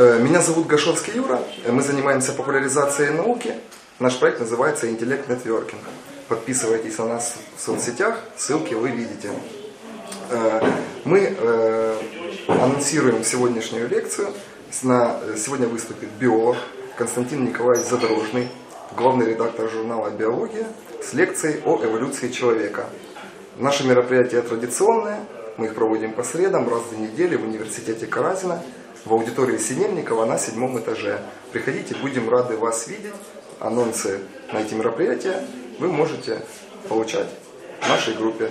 Э, Меня зовут Гашовский Юра. Э, Мы занимаемся популяризацией науки. Наш проект называется «Интеллект Нетворкинг». Подписывайтесь на нас в соцсетях, ссылки вы видите. Э, Мы анонсируем сегодняшнюю лекцию. Сегодня выступит биолог Константин Николаевич Задорожный, главный редактор журнала «Биология», с лекцией о эволюции человека. Наши мероприятия традиционные. Мы их проводим по средам раз в две недели в университете Каразина в аудитории Синельникова на седьмом этаже. Приходите, будем рады вас видеть. Анонсы на эти мероприятия вы можете получать в нашей группе.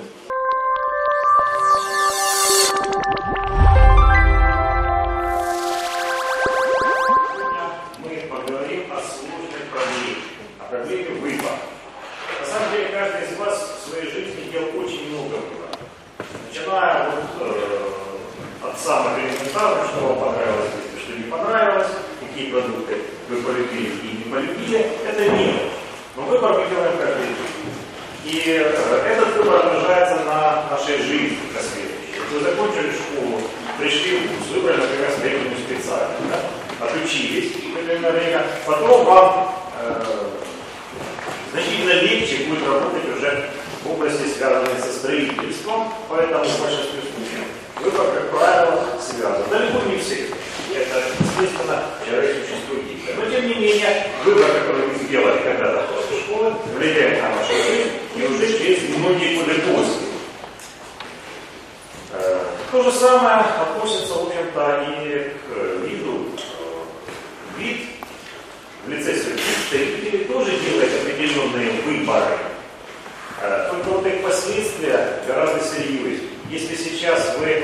Сейчас вы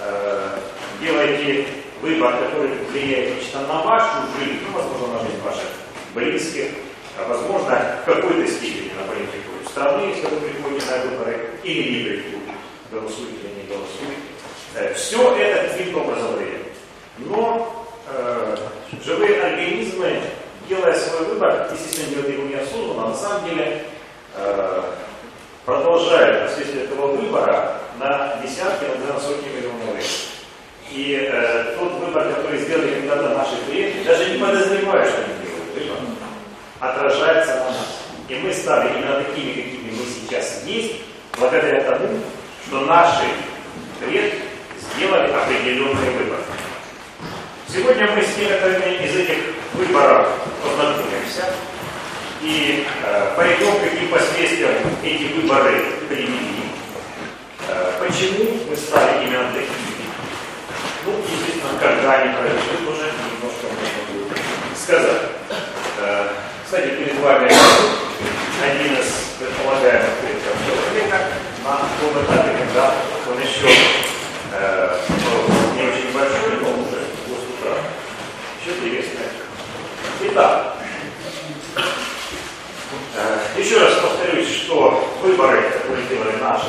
э, делаете выбор, который влияет лично на вашу жизнь, ну, возможно, на жизнь ваших близких, а возможно, в какой-то степени на политику страны, если вы приходите на выборы, или не приходите, голосуете или не голосуете. Все это каким-то образом влияет. Но э, живые организмы, делая свой выбор, естественно, делают его неосознанно, а на самом деле э, продолжают последствия этого выбора на десятки, на сотни миллионов лет. И э, тот выбор, который сделали когда-то наши предки, даже не подозревая, что они делают выбор, отражается на нас. И мы стали именно такими, какими мы сейчас есть, благодаря тому, что наши предки сделали определенный выбор. Сегодня мы с некоторыми из этих выборов познакомимся и э, пойдем, каким последствиям эти выборы привели, почему мы стали именно такими. Ну, естественно, когда они произошли, тоже немножко можно будет сказать. Э, кстати, перед вами один из предполагаемых предков человека на том этапе, когда он еще э, не очень большой, но уже год утра. Древесный. Итак, э, еще раз повторюсь, что выборы, которые делали наши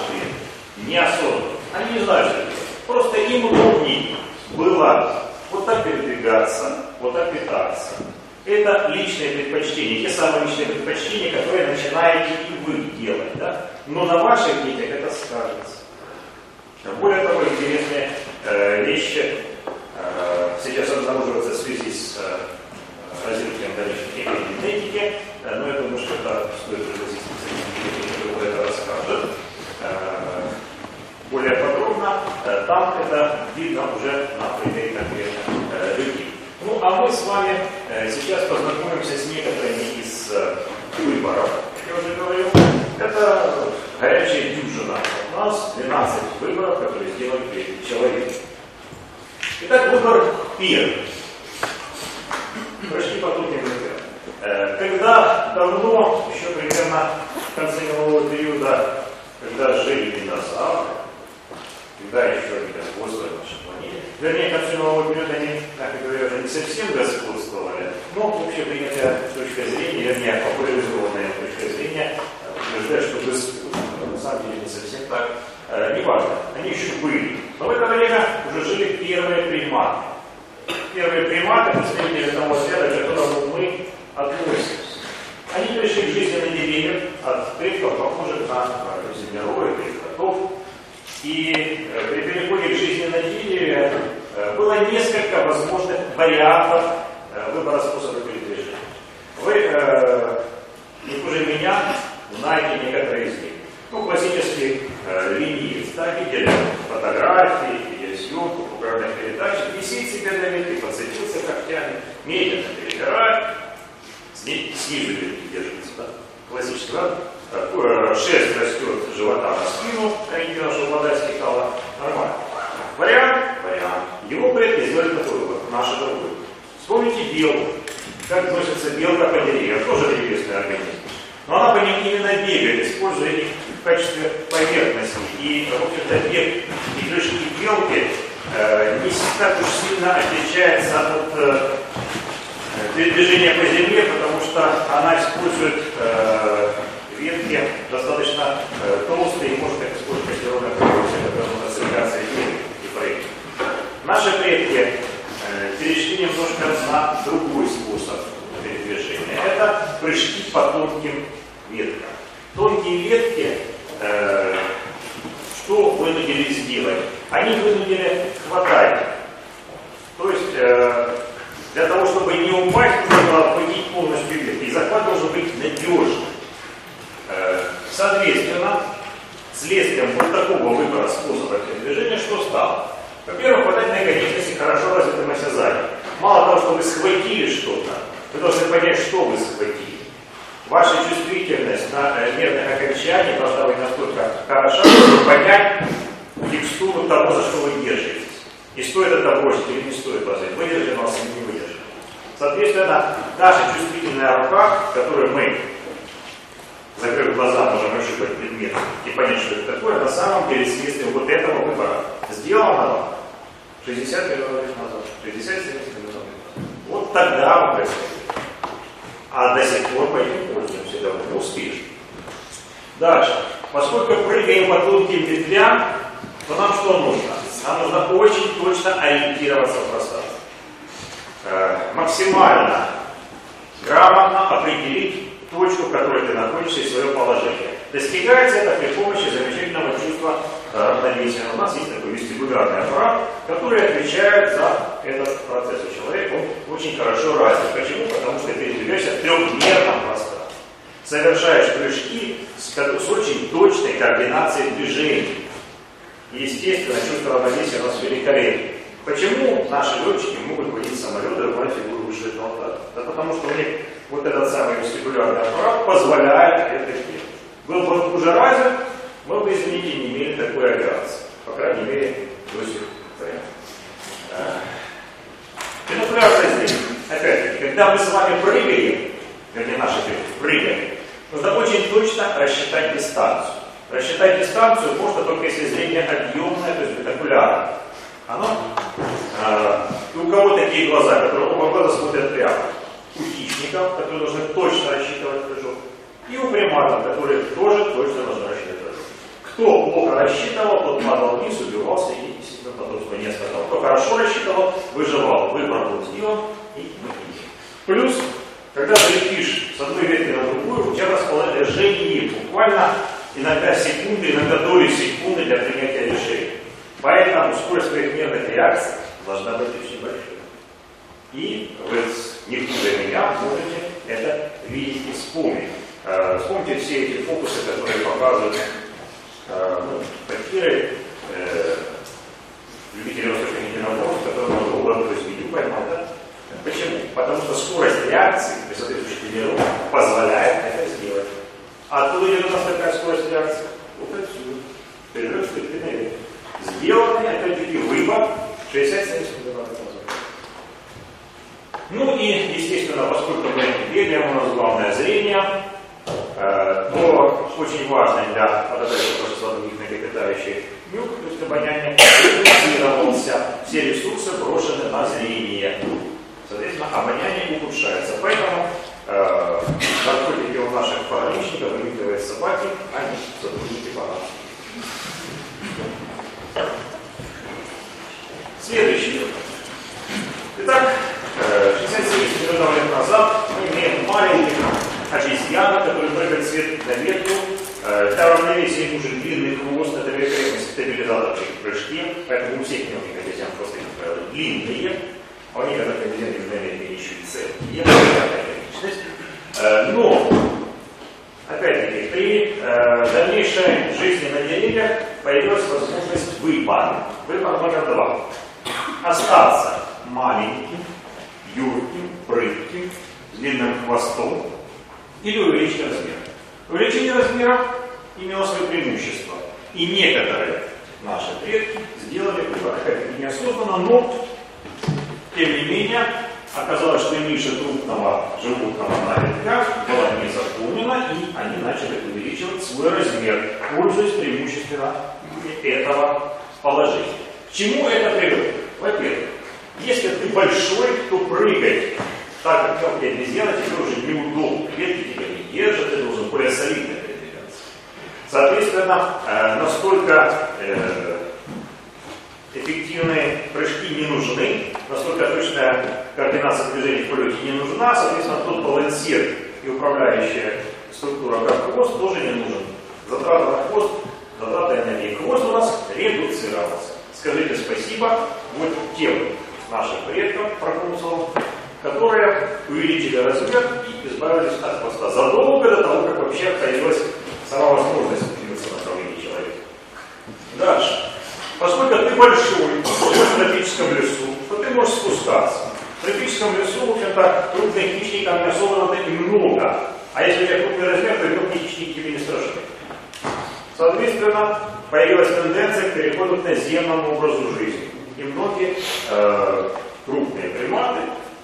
неосознанно. Они не знают, что делать. Просто им удобнее было вот так передвигаться, вот так питаться. Это личные предпочтения, те самые личные предпочтения, которые начинаете и вы делать. Да? Но на ваших детях это скажется. Более того, интересные э, вещи э, сейчас обнаруживаются в связи с э, развитием дальнейшей генетики, э, но я думаю, что это стоит пригласить специалистов, которые это расскажут. Э, более подробно, э, там это видно уже на примере конкретных э, людей. Ну, а мы с вами э, сейчас познакомимся с некоторыми из выборов, я уже говорил. Это горячая дюжина. У нас 12 выборов, которые сделали перед человеком. Итак, выбор первый. Прошли по трудным Э, Когда давно, еще примерно в конце мирового периода, когда жили динозавры, когда еще они господствовали на нашей планете, вернее, к концу мирового периода они, как и говорят, не совсем господствовали, но общепринятая точка зрения, вернее, популяризованная точка зрения, утверждает, что господствовали. На самом деле не совсем так. Э, неважно, они еще были. Но в это время уже жили первые приматы. Первые приматы, представители того света, к которому мы относимся. Они пришли к жизни на деревьях от предков, похожих на землероек или котов. И э, при переходе к жизни на дереве э, было несколько возможных вариантов э, выбора способа передвижения. Вы не хуже меня знаете некоторые из них. Ну, классические линии да, видели фотографии, видели съемку, популярных передач, висит себе на ветке, подцепился когтями, медленно перебирает, сни- снизу ветки держится, да? классический, да? Такое, шерсть растет живота на спину, ориентировано, чтобы вода стекала, нормально. Вариант, вариант. Его предки сделали такой выбор, наши другой. Вспомните белку. Как относится белка по деревьям, тоже древесный организм. Но она по ним именно бегает, используя их в качестве поверхности. И, в общем-то, бег и прыжки белки э, не так уж сильно отличается от э, движения по земле, потому что она использует э, ветки достаточно э, толстые и может так использовать кассированная продукция, которая у нас циркация и проект. Наши предки э, перешли немножко на другой способ передвижения. Это прыжки по тонким веткам. Тонкие ветки э, что вынудили сделать? Они вынудили хватать. То есть э, для того, чтобы не упасть, нужно обхватить полностью ветки. И захват должен быть надежным. Э, соответственно, следствием вот такого выбора способа передвижения что стало? Во-первых, хватать на конечности хорошо развитым осязанием. Мало того, что вы схватили что-то, вы должны понять, что вы схватили. Ваша чувствительность на э, нервных окончаниях должна быть настолько хороша, чтобы понять текстуру того, за что вы держитесь. И стоит это бросить или не стоит бросить. Выдержим вас или не выдержим. Соответственно, наша чувствительная рука, которую мы, закрыв глаза, можем ощупать предмет и понять, что это такое, на самом деле следствием вот этого выбора сделано 60 миллионов лет назад, 60-70 миллионов лет назад. Вот тогда он происходит. А до сих пор по этим пользуемся довольно успешно. Дальше. Поскольку прыгаем по тонким ветвям, то нам что нужно? Нам нужно очень точно ориентироваться в пространстве. Э, максимально грамотно определить точку, в которой ты находишься и свое положение. Достигается это при помощи замечательного чувства равновесия. У нас есть такой вестибулярный аппарат, который отвечает за этот процесс у человека. Он очень хорошо развит. Почему? Потому что передвигаешься в трехмерном пространстве. Совершаешь прыжки с, с очень точной координацией движений. Естественно, чувство равновесия у нас великолепно. Почему наши летчики могут водить самолеты выполнять фигуру высшей пилота? Да потому что у них вот этот самый вестибулярный аппарат позволяет это делать. Был бы уже развит, мы бы, извините, не имели такой авиации. По крайней мере, до сих пор. Бинокулярная здесь. Опять-таки, когда мы с вами прыгаем, вернее наши прыгаем, нужно очень точно рассчитать дистанцию. Рассчитать дистанцию можно только если зрение объемное, то есть бинокулярное. Оно, э, и у кого такие глаза, которые оба глаза смотрят прямо? У хищников, которые должны точно рассчитывать прыжок, и у приматов, которые тоже точно прыжок. Кто плохо рассчитывал, тот падал вниз, убивался и действительно потомство не сказал. Кто хорошо рассчитывал, выживал, выбор был сделан и мы Плюс, когда ты летишь с одной ветки на другую, у тебя расположение буквально иногда секунды, иногда доли секунды для принятия решений. Поэтому скорость твоих нервных реакций должна быть очень большой. И вы не хуже меня можете это видеть и вспомнить. Э, вспомните все эти фокусы, которые показывают э, банкиры, э, любители восточных единоборств, которые можно уложить видео поймать, да? Почему? Потому что скорость реакции при соответствующей тренировке позволяет это сделать. А откуда идет у нас такая скорость реакции? Вот отсюда. Перелет степенной Сделанный, опять-таки, выбор 60-70 миллионов назад. Ну и, естественно, поскольку мы бегаем, у нас главное зрение, э, то очень важно для подготовки большинства других млекопитающих нюх, то есть обоняние, редуцировался. Все ресурсы брошены на зрение. Соответственно, обоняние ухудшается. Поэтому э, наркотики у наших пограничников вымитывают собаки, а не сотрудники пограничников. Следующий. Итак, 60-70 миллионов лет назад мы имеем маленьких обезьянок, которые прыгают свет на ветку. Для равновесия нужен длинный хвост, это великолепный стабилизатор прыжке, поэтому у всех мелких обезьян просто длинные, а у некоторых обезьян мгновения еще и целые. Э, но, опять-таки, при э, дальнейшей жизни на деревьях появилась возможность выпада. Выпад номер два. Остаться маленьким, юрким, прытким, с длинным хвостом или увеличить размер. Увеличение размера имело свое преимущество. И некоторые наши предки сделали выбор. Это неосознанно, но тем не менее оказалось, что ниша крупного животного на ветках была не заполнена, и они начали увеличивать свой размер, пользуясь преимущественно этого положения. К чему это приводит? Во-первых, если ты большой, то прыгать так как мелкие обезьяны тебе уже неудобно, клетки тебя не держат, ты должен более солидно передвигаться. Соответственно, э, настолько э, эффективные прыжки не нужны, настолько точная координация движений в полете не нужна, соответственно, тот балансир и управляющая структура, как хвост, тоже не нужен. Затрата на хвост, затрата энергии. Хвост у нас редуцировался. Скажите спасибо вот тем нашим предкам, проконсулам, которые увеличили размер и избавились от хвоста задолго до того, как вообще появилась сама возможность двигаться в направлении человека. Дальше. Поскольку ты большой, живешь в тропическом лесу, то ты можешь спускаться. В тропическом лесу, в общем-то, крупных хищников и много. А если у тебя крупный размер, то мелкие хищники тебе не страшны. Соответственно, появилась тенденция к переходу к наземному образу жизни. И многие э, крупные приматы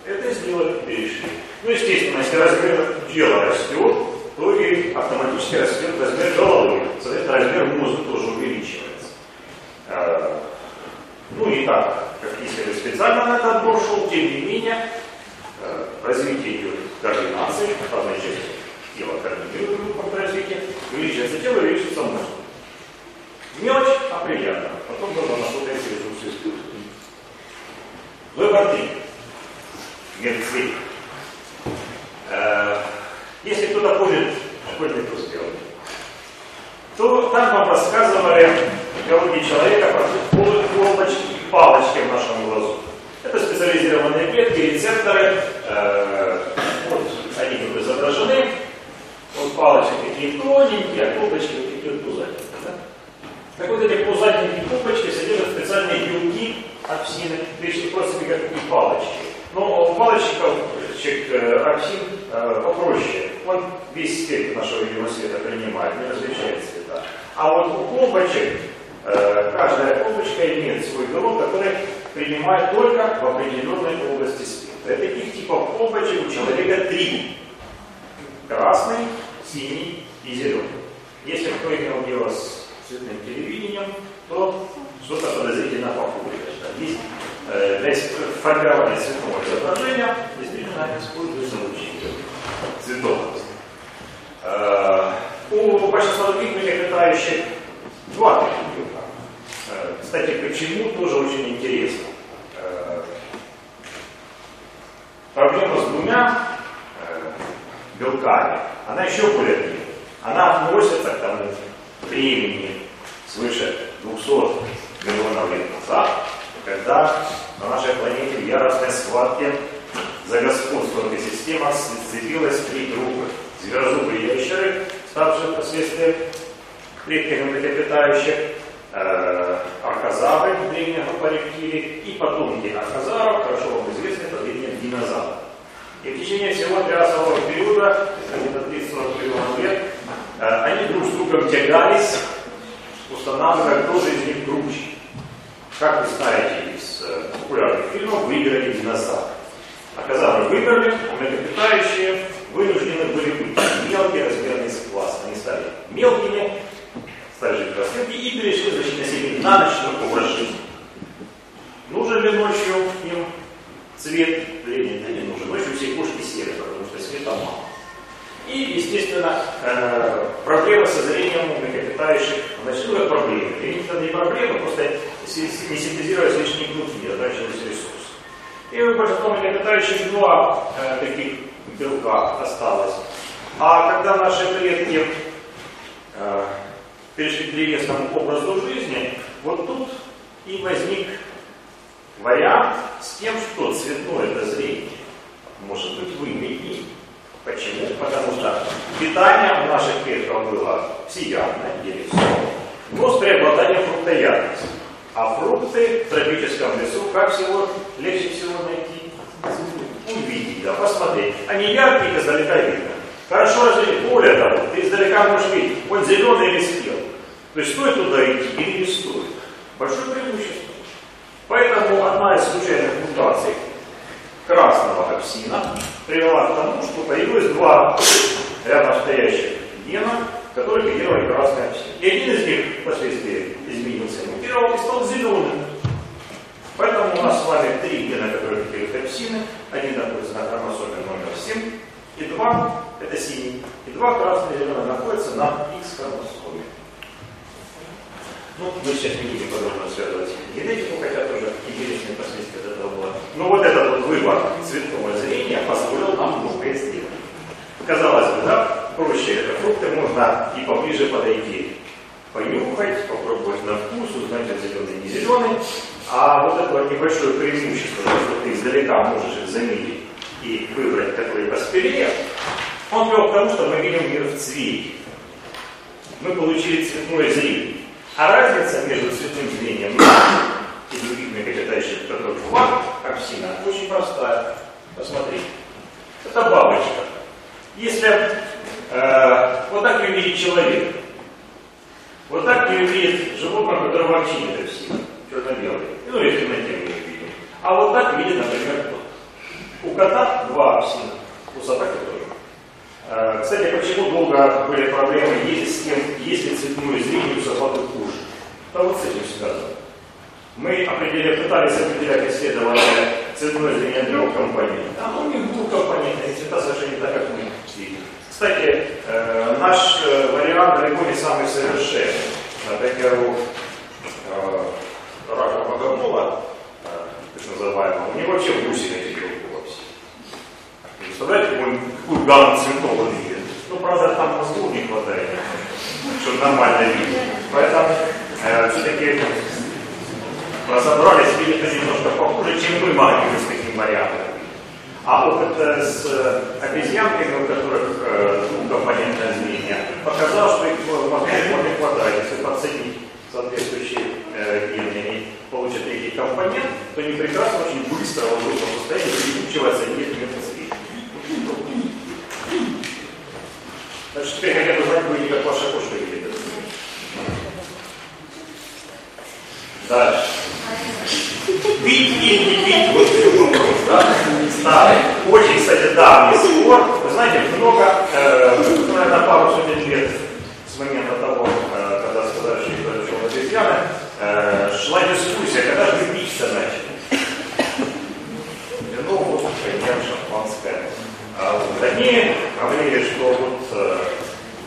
это сделали, перешли. Ну, естественно, если размер тела растет, то и автоматически растет размер головы. Соответственно, размер мозга тоже увеличивается. А, ну и так, как если бы специально на этот отбор шел, тем не менее, а, развитие идет координации, разные части тела координируют группам развития, увеличивается тело, увеличивается мозг. Мелочь, а приятно. Потом можно на что-то ресурсы использовать. Выбор 3 мертвы. Э, если кто-то помнит школьный курс биологии, то там вам рассказывали биологии человека про колбочки и палочки в нашем глазу. Это специализированные клетки, рецепторы, э, вот они тут изображены. Вот палочки такие тоненькие, а колбочки вот такие вот пузатенькие. Так вот эти пузатенькие колбочки содержат специальные белки апсины, вещи просто как такие палочки. Но у палочников апсин э, попроще. Он весь спектр нашего видимого света принимает, не различает цвета. А вот у клубочек, э, каждая клубочка имеет свой белок, который принимает только в определенной области спектра. Таких типов клубочек у человека три. Красный, синий и зеленый. Если кто имел дело с цветным телевидением, то что-то подозрительно похоже. Есть Э, для формирования цветного изображения действительно используются лучи цветов. Э, у большинства других млекопитающих два таких белка. Э, кстати, почему тоже очень интересно. Проблема с двумя белками, она еще более длинная. Она относится к тому времени свыше 200 миллионов лет назад, когда на нашей планете в яростной схватке за господство в экосистемах сцепилось три группы. Зверозубые ящеры, ставшие впоследствии предками млекопитающих, э, архозавры, древняя группа рептилий, и потомки архозавров, хорошо вам известны, это древние динозавры. И в течение всего триасового периода, где-то 30-40 миллионов лет, э, они друг с другом тягались, устанавливая, кто же из них круче. Как вы знаете из э, популярных фильмов, выиграли динозавры. А когда выиграли, млекопитающие вынуждены были быть мелкие размерные класс. Они стали мелкими, стали жить в и перешли значит, на себе на ночной образ жизни. Нужен ли ночью им цвет? Времени да не нужен. Ночью все кошки серые, потому что света мало. И, естественно, э, проблема со зрением у млекопитающих, значит, ну, проблема. Для это не проблема, просто не синтезируя лишние белки, не затрачивались ресурсы. И у большинства млекопитающих два э, таких белка осталось. А когда наши предки э, перешли к древесному образу жизни, вот тут И возник вариант с тем, что цветное это зрение может быть выгоднее. Почему? Потому что питание у наших предков было всеядное, все, но с преобладанием фруктоядности. А фрукты в тропическом лесу как всего легче всего найти? Увидеть, да, посмотреть. Они яркие, издалека видно. Хорошо разглядеть. Более того, ты издалека можешь видеть, он зеленый или спел. То есть стоит туда идти или не стоит. Большое преимущество. Поэтому одна из случайных мутаций красного апсина привела к тому, что появилось два рядом стоящих гена, которые кодировали красный апсин. И один из них впоследствии изменился, мутировал и стал зеленым. Поэтому у нас с вами три гена, которые кодируют апсины. Один находится на хромосоме номер 7, и два, это синий, и два красные и зеленые находятся на X хромосоме. Ну, мы сейчас не будем подробно связывать генетику, хотя тоже интересные последствия от этого было. Но вот этот вот выбор цветного зрения позволил нам многое сделать. Казалось бы, да, проще это фрукты можно и поближе подойти, понюхать, попробовать на вкус, узнать, он зеленый, не зеленый. А вот это вот небольшое преимущество, что ты издалека можешь их заметить и выбрать, который поспелее, он привел к тому, что мы видим мир в цвете. Мы получили цветное зрение. А разница между цветным зрением и другими млекопитающими, которых флаг, апсина, очень простая. Посмотрите. Это бабочка. Если э, вот так ее видит человек, вот так ее видит животное, которое вообще нет апсина, черно-белый, ну или в темноте мы ее видим. А вот так видит, например, кот. У кота два апсина, собаки тоже. Кстати, почему долго были проблемы, есть с тем, есть ли цветное зрение у собаки хуже? Да вот с этим связано. Мы определили, пытались определять исследования цветное зрение трех компонентов, а у них двухкомпонентные цвета совершенно не так, как мы видим. Кстати, э, наш э, вариант далеко не самый совершенный. Например, у э, рака богомола, э, так называемого, у него вообще гусеницы. Представляете, какой, какую гамму цветов он видит? Ну, правда, там мозгов не хватает, чтобы нормально видеть. Поэтому э, все-таки разобрались, видят они немножко похуже, чем мы могли с таким вариантом. А опыт э, с э, обезьянками, у которых э, двухкомпонентное зрение, показал, что их мозгов не хватает. Если подценить соответствующие э, они получат третий компонент, то они прекрасно, очень быстро в обычном состоянии переключиваются вместо света. Значит, теперь хотя бы знать будете, как ваша кошка видит. Дальше. Бить или не бить, вот такой вопрос, да? Старый. Очень, кстати, давний спор. Вы знаете, много, э, наверное, пару сотен лет с момента того, э, когда сказали, что это начало обезьяны, э, шла дискуссия, когда же биться начали. Ну, вот, например, шампанское. А вот одни говорили, что вот э,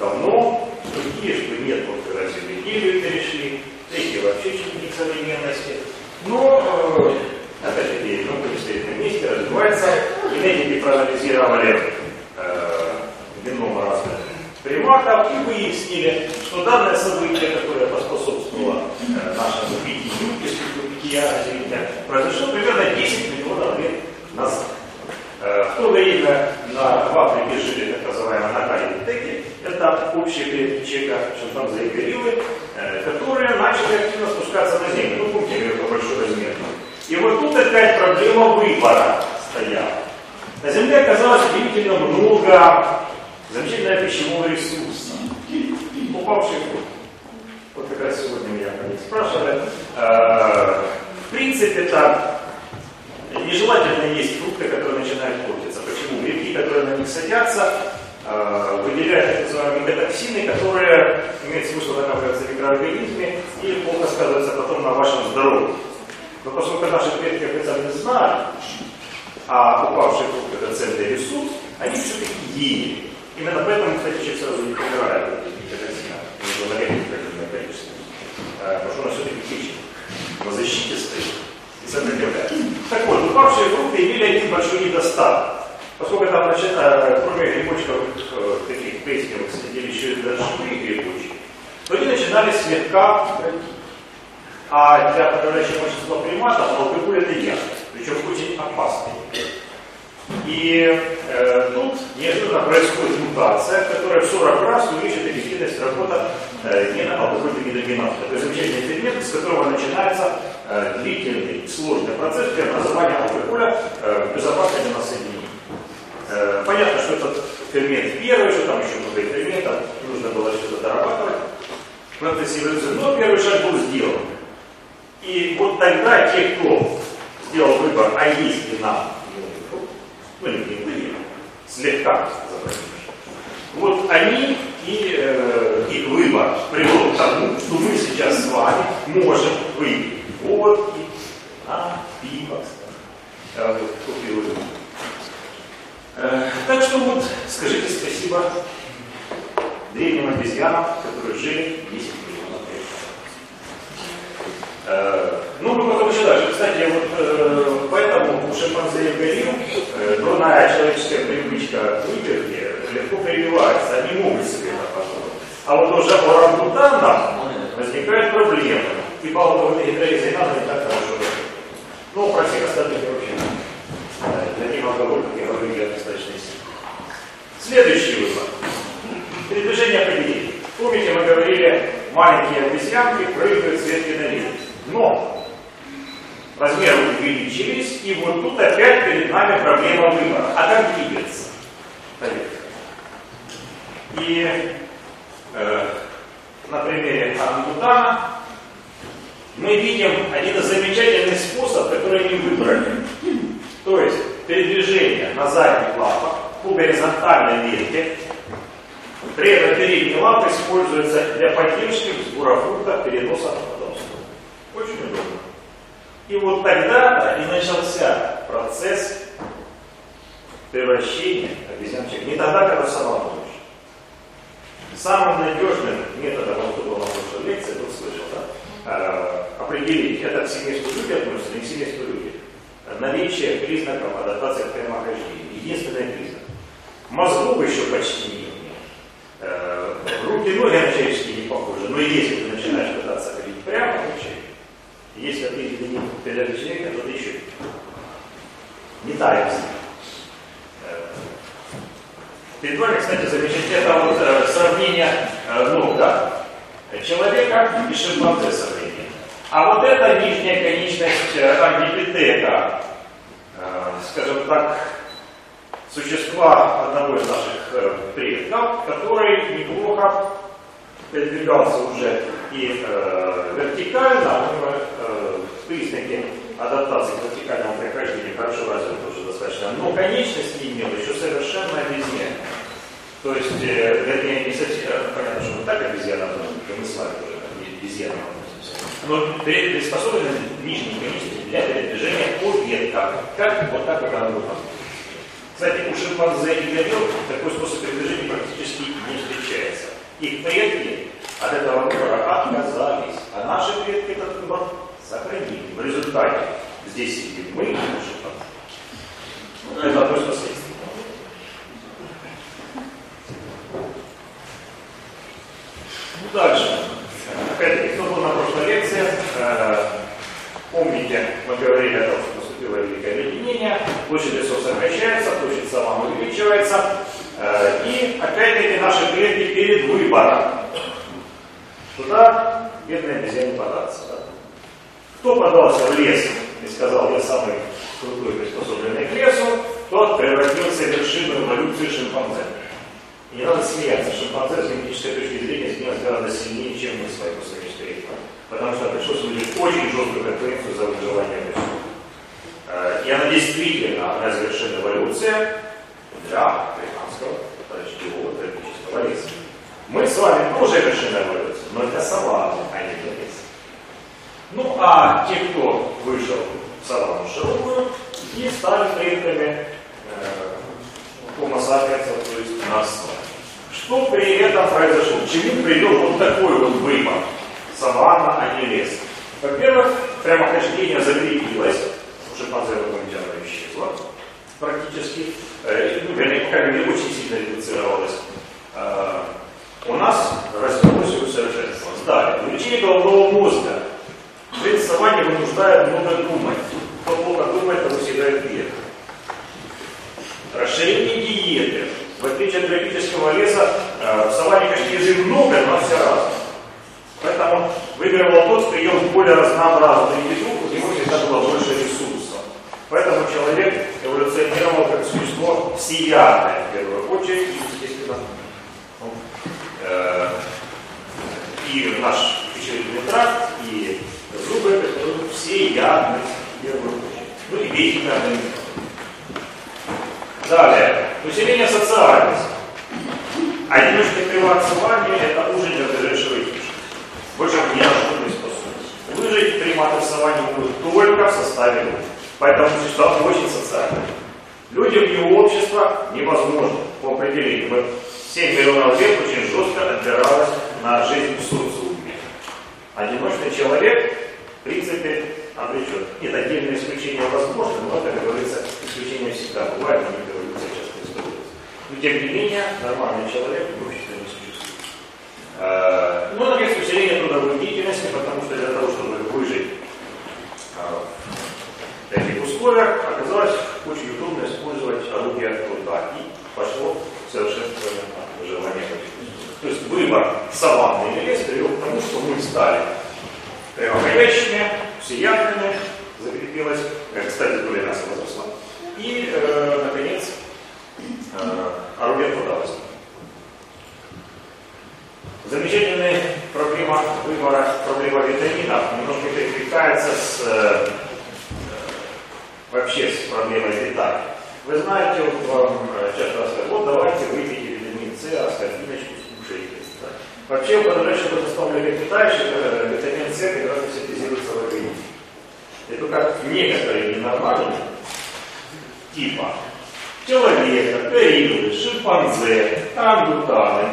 давно, другие, что нет, вот когда земледелию перешли, третьи вообще чуть не к современности. Но, э, опять-таки, ну, не стоит на месте, развивается. Генетики проанализировали э, геном разных приматов и выяснили, что данное событие, которое поспособствовало э, нашему если бытия развития, произошло примерно 10 миллионов лет назад. Э, в то время на, в Африке жили так называемые накалитеки, это общие клетки чека, шимпанзе и гориллы, э, которые начали активно спускаться на землю. Ну, помните. И вот тут опять проблема выбора стояла. На Земле оказалось удивительно много замечательного пищевого ресурса. Упавший фрукт. Вот как раз сегодня меня спрашивали. Э, в принципе, это нежелательно есть фрукты, которые начинают портиться. Почему? Грибки, которые на них садятся, э, выделяют так называемые мегатоксины, которые имеют смысл накапливаться в микроорганизме и плохо сказываются потом на вашем здоровье. Но поскольку наши предки официально знали, а упавший фрукт это ценный ресурс, они все-таки ели. Именно поэтому, кстати, человек сразу не помирает от микротоксина. У него определенное количество. Э, потому что он все-таки печень. На защите стоит и сопротивляется. Так вот, упавшие фрукты имели один большой недостаток. Поскольку там, значит, э, кроме грибочков э, таких плесневых сидели еще и даже живые грибочки, то они начинали слегка А для подавляющего большинства приматов алкоголь это яд, причем очень опасный. И э, тут неожиданно происходит мутация, которая в 40 раз увеличит эффективность работы э, гена-алкогольной гидрогеназы. Это замечательный фермент, с которого начинается э, длительный, сложный процесс преобразования алкоголя э, безопасное для нас соединение. Э, понятно, что этот фермент первый, что там еще много ферментов, нужно было что-то дорабатывать процессе эволюции, но первый шаг был сделан. И вот тогда те, кто сделал выбор, а есть ли нам ну не были, слегка Вот они и э, их выбор привел к тому, что мы сейчас с вами можем выпить водки, а, пиво, а, вот, купил э, Так что вот скажите спасибо древним обезьянам, которые жили 10 миллионов лет. Э, ну, мы потом еще дальше. Кстати, вот э, поэтому у шимпанзе и горилл э, дурная человеческая привычка выпивки легко прививается, они могут себе это позволить. А вот уже у орангутанов возникают проблемы. И балловые гидролизы надо не так хорошо Ну, про всех остальных вообще. Для них алкоголь, как я говорю, я достаточно сильный. Следующий вывод. Передвижение определений. Помните, мы говорили, маленькие обезьянки прыгают с ветки на ветку. Но размеры увеличились, и вот тут опять перед нами проблема выбора. А как двигаться? И э, на примере орангутана мы видим один из замечательных способов, который они выбрали. То есть передвижение на задних лапах по горизонтальной ветке. При этом передние лапы используются для поддержки сбора фруктов, переноса. Очень удобно. И вот тогда и начался процесс превращения обезьянчик. Не тогда, когда сама будешь. Самым надежным методом, он был на прошлой лекции, тут слышал, да, а, определить, это к семейству люди относится, не к семейству люди. Наличие признаков адаптации к прямохождению. Единственный признак. Мозгов еще почти нет. Э, руки, ноги на человеческие не похожи, но если ты начинаешь пытаться ходить прямо, если ты не передали человека, то ты еще не таешься. Э, перед вами, кстати, замечательно это вот э, сравнение э, ног, да? Человека и шимпанзе сравнение. А вот эта нижняя конечность амбипитека, скажем так, существа одного из наших предков, который неплохо передвигался уже и э, вертикально, у него э, признаки адаптации к вертикальному прохождению хорошо развиты уже достаточно, но конечность не имел еще совершенно обезьяна. То есть, э, вернее, не совсем, э, понятно, что вот так обезьяна, мы с вами тоже обезьяна но приспособлены нижние конечности для передвижения по веткам, как вот так вот она Кстати, у шимпанзе и горилл такой способ передвижения практически не встречается. Их предки от этого выбора отказались, а наши предки этот сохранили. В результате здесь сидим мы и наши ну, Это из последствий. Ну, дальше. Опять-таки, кто был на прошлой лекции, э, помните, мы говорили о том, что наступило великое объединение, площадь лесов сокращается, площадь сама увеличивается, э, и опять-таки наши предки перед выбором Туда бедные обезьяне податься. Кто подался в лес и сказал, я самый крутой приспособленный к лесу, тот превратился в вершину эволюции шимпанзе. И не надо смеяться, шимпанзе с генетической точки зрения сделать гораздо сильнее, чем мы с вами после мечты. Потому что пришлось выделить очень жесткую конкуренцию за выживание в. Э, и она действительно одна из вершин эволюции для африканского рачкового тропического леса. Мы с вами тоже вершина эволюции но это саванна, а не для. Ну а те, кто вышел в саванну широкую, и стали предками Homo sapiens, то есть нас Что при этом произошло? К чему привел вот такой вот выбор? Саванна, а не лес. Во-первых, прямохождение закрепилось, шимпанзе оно исчезло практически, э, ну, вернее, как бы очень сильно редуцировалось. Э, у нас развилось усовершенствовалось. Далее, увеличение головного мозга. При саванне вынуждает много думать. Кто плохо думает, того съедает вверх.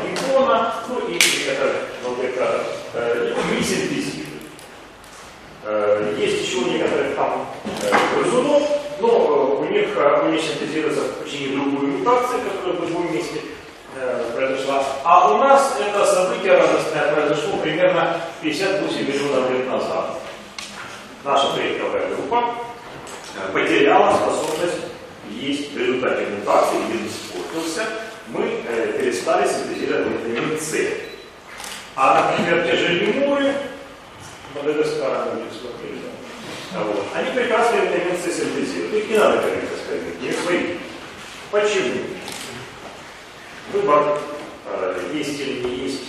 Гипона, ну и это, ну, это э. Э, есть еще у некоторых там э, грызунов, но э, у них у них синтезируется почти другую мутацию, которая в другом месте произошла. А у нас это событие радостное произошло примерно 58 миллионов лет назад. Наша предковая группа потеряла способность есть в результате мутации или испортился, мы э, перестали синтезировать витамин С. А, например, те же лемуры, Мадагаскара, мы смотрели, да? вот, они прекрасно витамин С синтезируют. Их не надо кормить, сказать, не свои. Почему? Выбор, э, есть или не есть,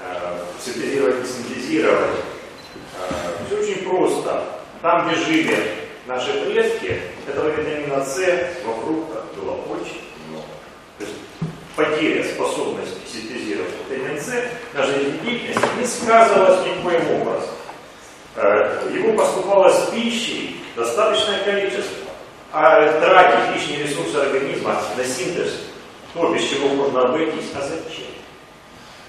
э, синтезировать, не синтезировать. Э, все очень просто. Там, где жили наши предки, этого витамина С во фруктах было очень потеря способности синтезировать витамин С на жизнедеятельности не сказывалась никоим образом. Э, его поступало с пищей достаточное количество, а тратить лишние ресурсы организма на синтез, то, без чего можно обойтись, а зачем?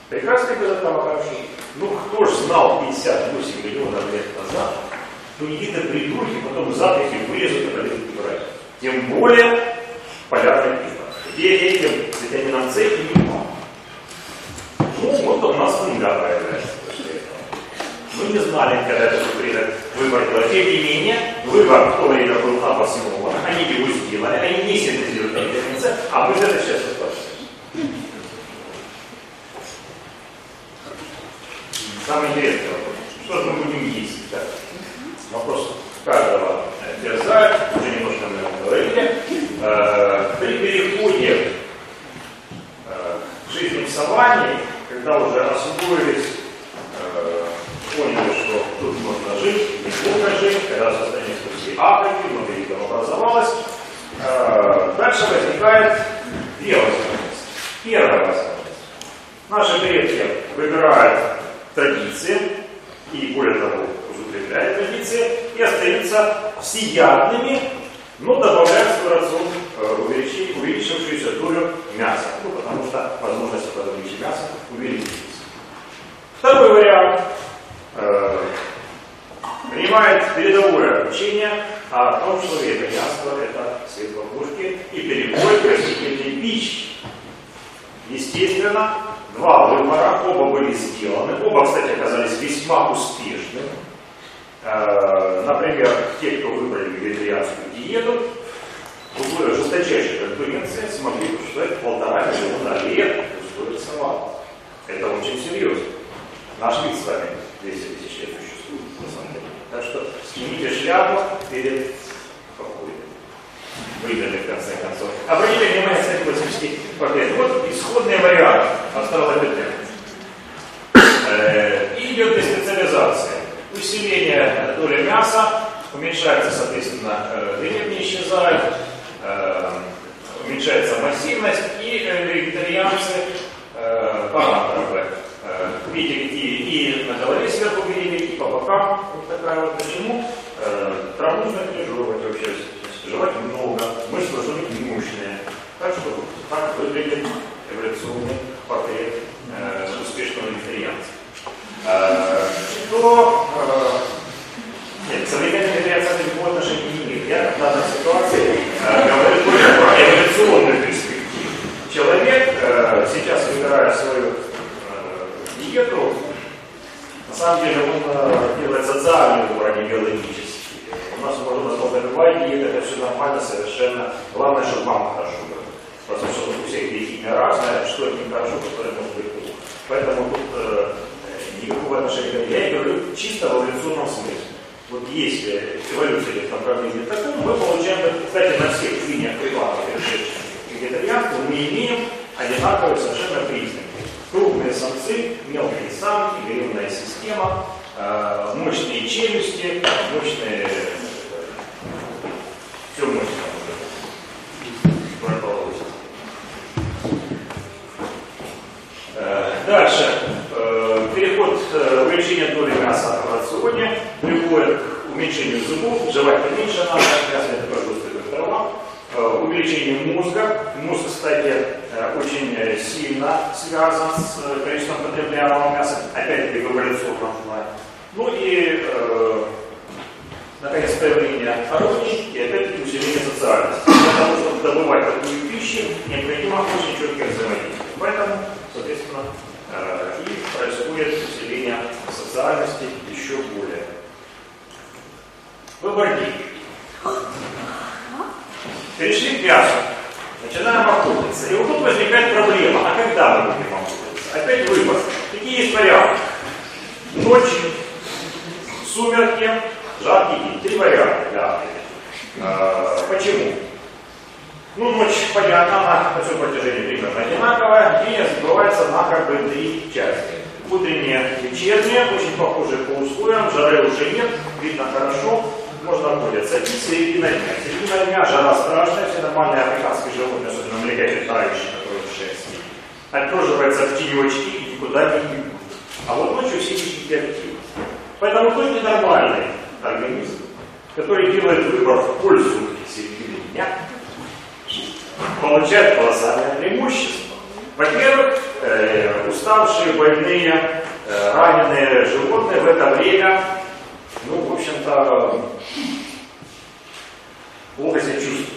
Прекрасный там хороший. Ну, кто ж знал 58 миллионов лет назад, то какие-то придурки потом запахи вырежут и полезут убирать. Тем более полярный климат, где этим витамином С и не Ну, вот у нас книга появляется Мы не знали, когда это принят выбор делать. Тем не менее, выбор в то время был обоснован. Они его сделали, они не синтезируют витамин С, а мы это сейчас воспользуемся. Самое интересное вопрос. Что же мы будем есть? Да? вопрос каждого терзает, уже немножко мы говорили. Э, при переходе э, жизни в саванне, когда уже освоились, э, поняли, что тут можно жить, неплохо жить, когда состояние все Африки, много видов образовалось, дальше возникает две возможности. Первая возможность. Наши предки выбирают традиции, и более того, укрепляет традиции и остаются всеядными, но добавляют в свой рацион э, увеличившуюся долю мяса, ну, потому что возможность подобричи мяса увеличивается. Второй вариант э, принимает передовое учение о том, что вегетарианство – это светлокушки и переходит к растительной пище. Естественно, два выбора, оба были сделаны, оба, кстати, оказались весьма успешными. Э, например, те, кто выбрали вегетарианскую диету, в жесточайшей конкуренции смогли посчитать полтора миллиона лет устроить салат. Это очень серьезно. Наш вид с вами 200 тысяч лет существует, на самом деле. Так что снимите шляпу перед выиграли в конце концов. Обратите внимание, кстати, космический портрет. Вот исходный вариант австралопитека. Э, и идет деспециализация. Усиление доли мяса, уменьшается, соответственно, э, деревни исчезают, э, уменьшается массивность, и вегетарианцы параметры видели и, и на голове сверху видели, и по бокам. Вот такая вот. Почему? Траву нужно вообще, жевать много, мышцы должны быть мощные. Так что так выглядит эволюционный портрет э, успешного вегетарианца. Э, то э, нет, никакого отношения не имеют. Я в данной ситуации э, говорю только про эволюционную перспективу. Человек, э, сейчас выбирая свою э, диету, на самом деле он э, делает социальный выбор, а не биологический. У нас можно настолько любая диета, это все нормально совершенно. Главное, чтобы мама хорошо была. Потому что у всех диетиня разная, что это хорошо, которое может быть плохо. Поэтому тут э, никакого отношения. Я говорю чисто в эволюционном смысле. Вот если эволюция направлении таком, мы получаем, кстати, на всех линиях перешедших вегетарианства, мы имеем одинаковые совершенно признаки. Крупные самцы, мелкие самки, гривная система, э, мощные челюсти, мощные все мощно э, Дальше. Э, переход э, увеличения доли мяса в рационе приводит к зубов, жевать меньше надо, мясо это продукты дрова, увеличение мозга. Мозг, кстати, очень сильно связан с количеством потребляемого мяса, опять-таки в эволюционном плане. Ну и наконец, появление орудий и опять-таки усиление социальности. Для того, чтобы добывать такую пищу, необходимо очень четкое взаимодействие. Поэтому, соответственно, э, и происходит усиление социальности еще более. Выбор Перешли к мясу. Начинаем охотиться. И вот тут возникает проблема. А когда мы будем охотиться? Опять выбор. Какие есть варианты? Ночью, сумерки, Жаркий день. Три варианта для Африки. Почему? Ну, ночь, понятно, она на всем протяжении примерно одинаковая. День разбивается на как бы три части. Утренняя, вечерняя, очень похожие по условиям, жары уже нет, видно хорошо, можно охотиться. И середина дня. Середина дня, жара страшная, все нормальные африканские животные, особенно млекопитающие, которые в шерсти, отпруживаются в тенечки и никуда не идут. А вот ночью все ищут активны. Поэтому только нормальный организм, который делает выбор в пользу середины дня, получает колоссальное преимущество. Во-первых, э, уставшие, больные, э, раненые животные в это время, ну, в общем-то, плохо себя чувствуют.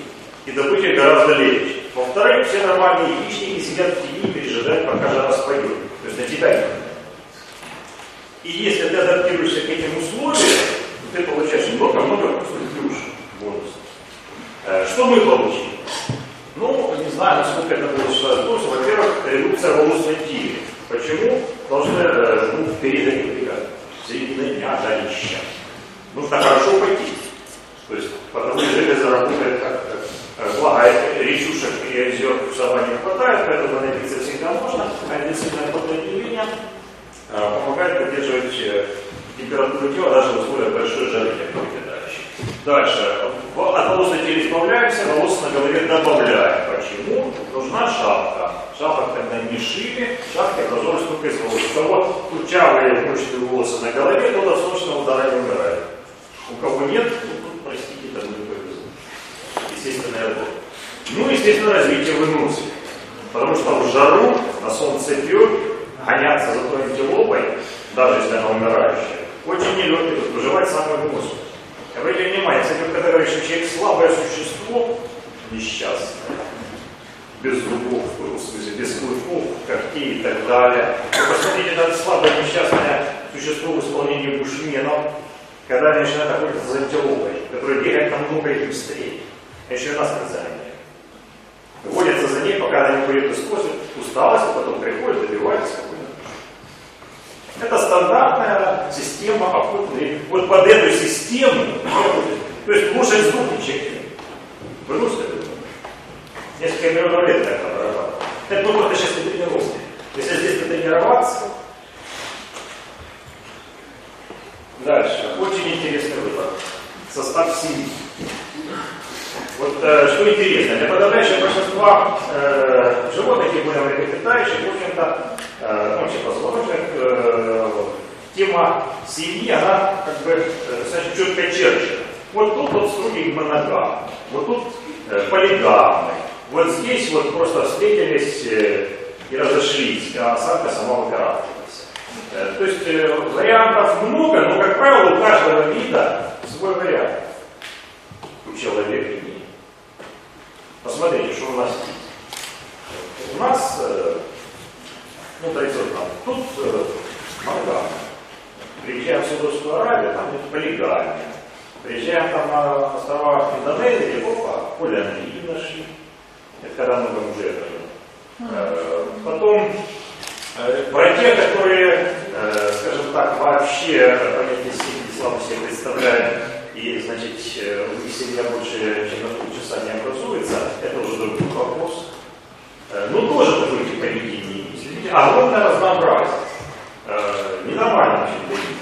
И добыча гораздо легче. Во-вторых, все нормальные хищники сидят в тени и пережидают, пока жара споет. То есть на тебя И если ты адаптируешься к этим условиям, ты получаешь много-много плюш бонусов. Э, что мы получили? Ну, не знаю, насколько это будет что Во-первых, редукция волосной тире. Почему? Должны э, ну, в период в жарища. Нужно хорошо пойти. То есть, потому что железо работает как, благо речушек и озер в саванне хватает, поэтому напиться всегда можно, а интенсивное потребление э, помогает поддерживать температуру тела даже в условиях большой жары. Дальше. От волос на избавляемся, волосы на голове добавляем. Почему? Нужна шапка. Шапок тогда не шили, шапки образовались только из волос. У кого кучавые мощные волосы на голове, тот от солнечного удара не умирает. У кого нет, ну, тут, простите, это будет повезло. Естественная работа. Ну, естественно, развитие в иммунции. Потому что в жару, на солнце пьет, гоняться за той антилопой, даже если она умирающая, очень нелегко выживать самый мозг. Обратите внимание, кстати, когда говоришь, что человек слабое существо, несчастное, без зубов, в смысле, без клыков, когтей и так далее. Посмотрите это слабое несчастное существо в исполнении бушменов, когда они начинают охотиться за антилопой, которая бегает намного и быстрее. А нас специально. Водятся за ней, пока она не из кожи, усталость, а потом приходит, добивается спокойно. Это стандартная система охоты. Вот под эту систему, то есть чем Вы можете Несколько миллионов лет так обрабатывать. Это ну, просто сейчас не тренировки. Если здесь потренироваться, дальше. Очень интересный выбор. Состав семьи. Вот э, что интересно, для подавляющего большинства э, животных и более млекопитающих, в общем-то, э, ну, типа позвоночных, э, тема семьи, она как бы э, достаточно четко черчена. Вот тут вот строгий моногам, вот тут э, полигамный, вот здесь вот просто встретились э, и разошлись, а самка сама выкарабкалась. Э, то есть э, вариантов много, но, как правило, у каждого вида свой вариант. У человека нет. Посмотрите, что у нас есть. У нас, ну, традиционно, тут моногамия. Приезжаем в Саудовскую Аравию, там будет полигамия. Приезжаем там на острова Индонезии, опа, полиандрии нашли. Это когда много мужей э, Потом э, про те, которые, э, скажем так, вообще понятие семьи слабо себе представляют, и, значит, у них семья больше, чем на полчаса не образуется, это уже другой вопрос. Ну, тоже такое поведение есть. Огромное разнообразие. Ненормально очень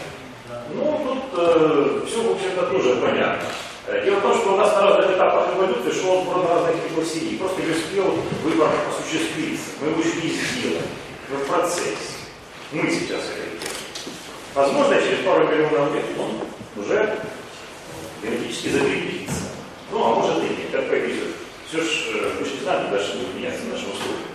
Ну, тут все, в общем-то, тоже понятно. Э, дело в том, что у нас на разных этапах эволюции отбор на разных семей. Просто не успел выбор осуществиться. Мы еще не сделали. Мы в процессе. Мы сейчас это делаем. Возможно, через пару миллионов лет он уже генетически закрепится. Ну, а может и нет, как повезет. Все ж, мы же не знаем, дальше будет меняться наши условия.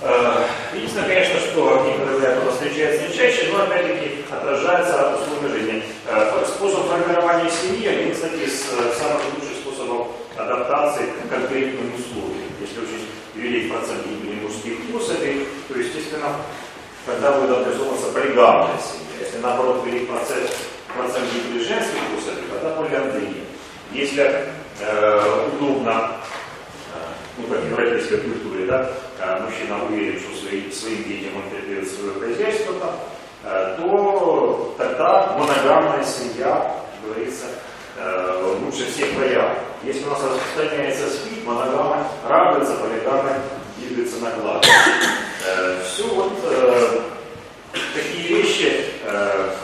Э, единственное, конечно, что некоторые варианты встречаются не чаще, но опять-таки отражается от условий жизни. Э, способ формирования семьи один, кстати, из э, самых лучших способов адаптации к конкретным условиям. Если очень велик процент гибели мужских особей, то, естественно, когда будет образовываться полигамная семья. Если, наоборот, велик процент, процент гибели женских особей, тогда полиандрия. Если э, удобно ну, как в европейской культуре, да, а, мужчина уверен, что своим, своим детям он передает свое хозяйство, там, а, то тогда моногамная семья, как говорится, а, лучше всех вариантов. Если у нас распространяется спид, моногамы радуется, полигамы двигается на глаз. Все вот такие вещи,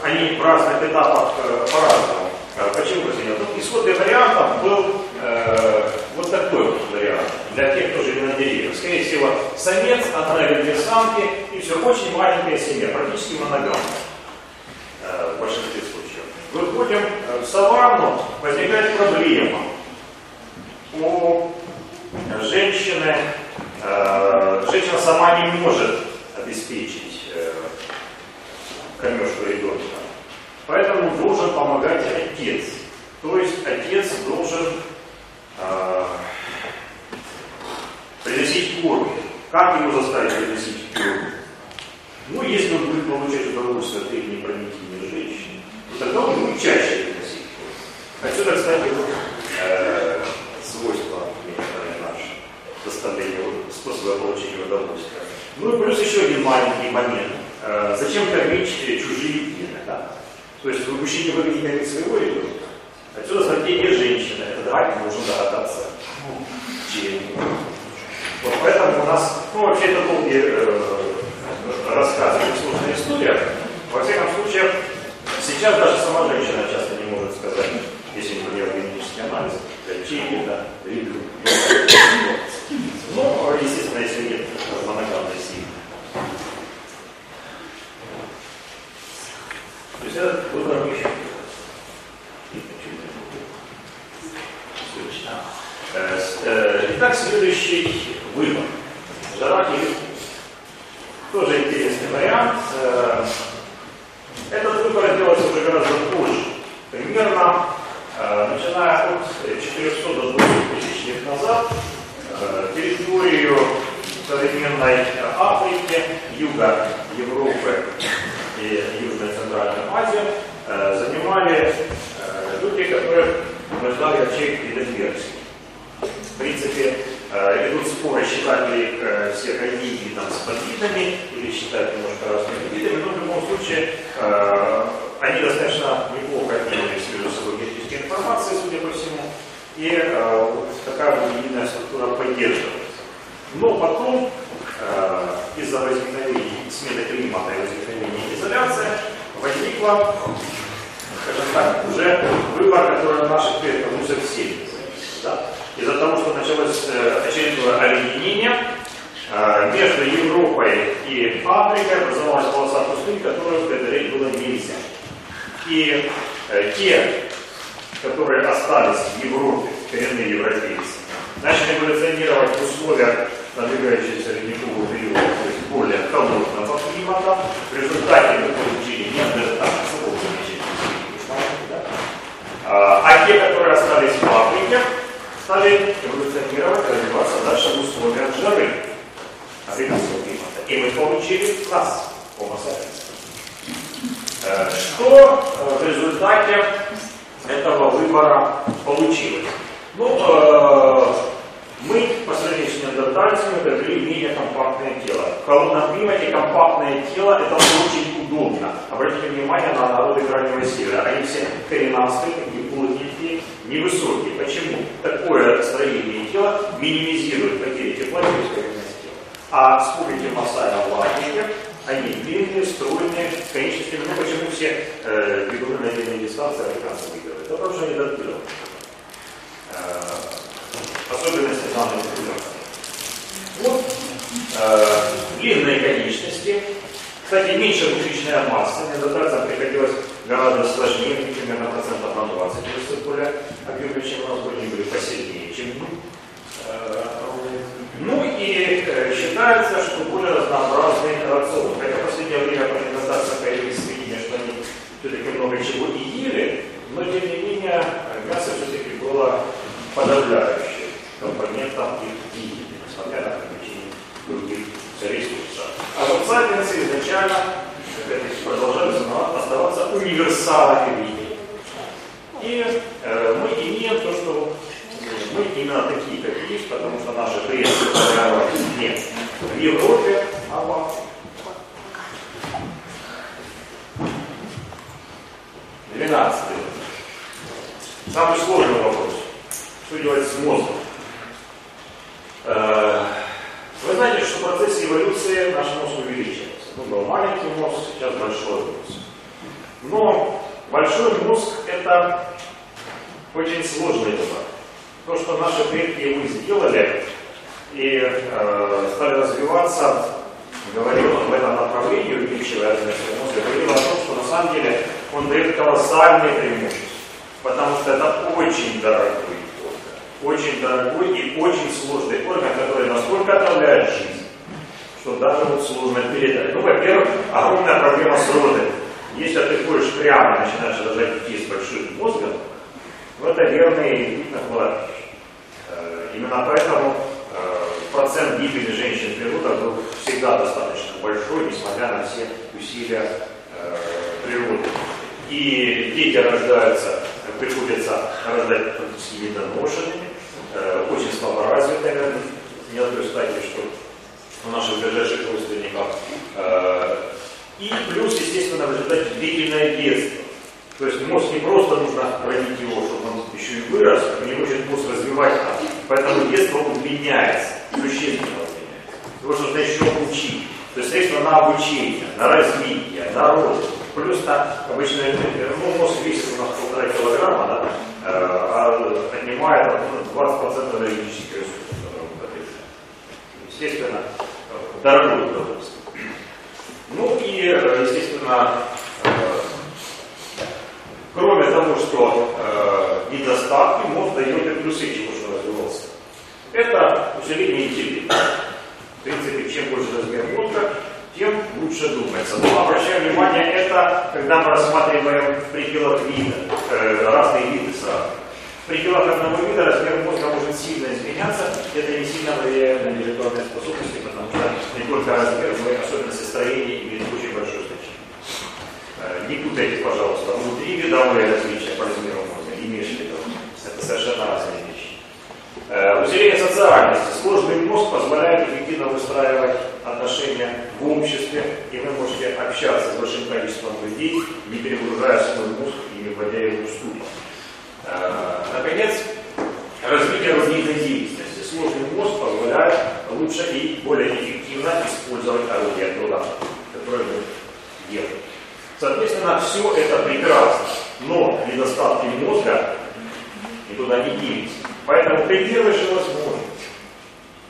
они в разных этапах по-разному. Почему ну, Исходный вариант был вот такой вот вариант для тех, кто живет на деревьях. Скорее всего, самец отравит две самки, и все, очень маленькая семья, практически моногамная э, в большинстве случаев. Выходим э, в саванну, возникает проблема. У женщины, э, женщина сама не может обеспечить кормежку ребенка. Поэтому должен помогать отец. То есть отец должен приносить корм. Как его заставить приносить корм? Ну, если он будет получать удовольствие от их непроникновения женщины, то тогда он будет чаще приносить корм. Отсюда, кстати, э, свойства некоторые наши, составления способа получения удовольствия. Ну и плюс еще один маленький момент. Э, зачем кормить чужие гены? Да? То есть вы мужчине выгоднее своего ребенка. Отсюда стратегия женщины. Это давайте можем догадаться, чем вот поэтому у нас, ну вообще это долгий э, рассказ, сложная история. Во всяком случае, сейчас даже сама женщина часто не может сказать, если не делать генетический анализ, чей это ребенок. Ну, естественно, если нет моногамной семьи. То есть это выбор еще. Э, э, итак, следующий выбор. Жараки тоже интересный вариант. Э, этот выбор делается уже гораздо позже. Примерно начиная от 400 до 200 тысяч лет назад территорию современной Африки, юга Европы и Южной Центральной Азии э, занимали э, люди, которые утверждали вообще видоверсии. В принципе, э, идут споры, считать ли э, все религии там, с подвидами или считать немножко разными видами, но в любом случае э, они достаточно неплохо обменивались между собой генетической информацией, судя по всему, и э, вот такая единая структура поддерживается. Но потом, э, из-за возникновения смены климата и возникновения изоляции, возникла, скажем так, уже выбор, который наших предков не зависит. Да? Из-за того, что началось э, очередное объединение, э, между Европой и Африкой образовалась полоса пустынь, которую преодолеть было нельзя. И э, те, которые остались в Европе, коренные европейцы, начали эволюционировать в условиях надвигающегося ледникового периода, то есть более холодного климата. В результате мы получили неандертальцев, а, а те, которые остались в Африке, стали эволюционировать, развиваться дальше в условиях жары африканского климата. И мы получили нас, Homo sapiens. Что э, в результате этого выбора получилось? Ну, э, мы, по сравнению с неандертальцами, приобрели менее компактное тело. В холодном климате компактное тело это очень удобно. Обратите внимание на народы Крайнего Севера. Они все коренастые, такие плотненькие, невысокие. Почему? Такое строение тела минимизирует потери тепла через поверхность. А Масая в Африке, они длинные, стройные, с конечностями. Ну почему все э, бегуны на длинной дистанции африканцы выигрывают? Это потому что они адаптированы. Э, особенности данной цивилизации. Вот э, длинные конечности. Кстати, меньше мышечная масса. Неандертальцам приходилось гораздо сложнее, примерно процентов на 20, то есть более объемные, чем у нас были, были посильнее, чем мы. Э, ну и э, считается, что более разнообразный рацион. Хотя в последнее время по недостатку появились сведения, что они все-таки много чего и ели, но тем не менее мясо все-таки было подавляющим компонентом их диеты, несмотря на ограничение других ресурсов. А вот сапиенсы изначально оставаться универсалами виде. И э, мы имеем то, что мы именно такие, как есть, потому что наши предки формировались не в Европе, а в Африке. 12. Самый сложный вопрос. Что делать с мозгом? Э, вы знаете, что в процессе эволюции наш мозг увеличивается. Ну, был маленький мозг, сейчас большой мозг. Но большой мозг это очень сложный выбор. То, что наши предки его сделали и э, стали развиваться, говорил он в этом направлении, увеличивая размер мозга, говорил о том, что на самом деле он дает колоссальные преимущества. Потому что это очень дорогой орган. Очень дорогой и очень сложный орган, который настолько отравляет жизнь, что даже вот сложно передать. Ну, во-первых, огромная проблема с родами. Если ты ходишь прямо начинаешь рожать детей с большим мозгом, ну, это верный вид на кладбище. Э, именно поэтому э, процент гибели женщин при родах был всегда достаточно большой, несмотря на все усилия э, природы. И дети рождаются, приходится рождать практически недоношенными, очень слаборазвитыми. Не надо стадии, что у наших ближайших родственников. В результате длительное детство. То есть мозг не просто нужно родить его, чтобы он еще и вырос, у него будет мозг развивать, поэтому детство удлиняется, существенно удлиняется. Его нужно еще учить. То есть средства на обучение, на развитие, на рост. Плюс на обычно ну, мозг весит у нас полтора килограмма, да, а отнимает 20% энергетических ресурсов, которые. Естественно, дорогое удовольствие. Ну и, естественно, Кроме того, что э, недостатки мозг дает и плюсы, чего что развивался. Это усиление интеллекта. В принципе, чем больше размер мозга, тем лучше думается. Но обращаем внимание, это когда мы рассматриваем в пределах вида, э, разные виды сразу. В пределах одного вида размер мозга может сильно изменяться, это не сильно влияет на интеллектуальные способности, потому что не только размер, но и особенности строения. Э, не путайте, пожалуйста, внутри видовые различия по размеру мозга, и межвидовые. Это совершенно разные вещи. Э, усиление социальности. Сложный мозг позволяет эффективно выстраивать отношения в обществе, и вы можете общаться с большим количеством людей, не перегружая свой мозг и не вводя его в ступор. Э, наконец, развитие деятельности. Сложный мозг позволяет лучше и более эффективно использовать орудия труда, которые мы делаем. Соответственно, все это прекрасно, но недостатки мозга никуда не делись. Поэтому первой же возможности,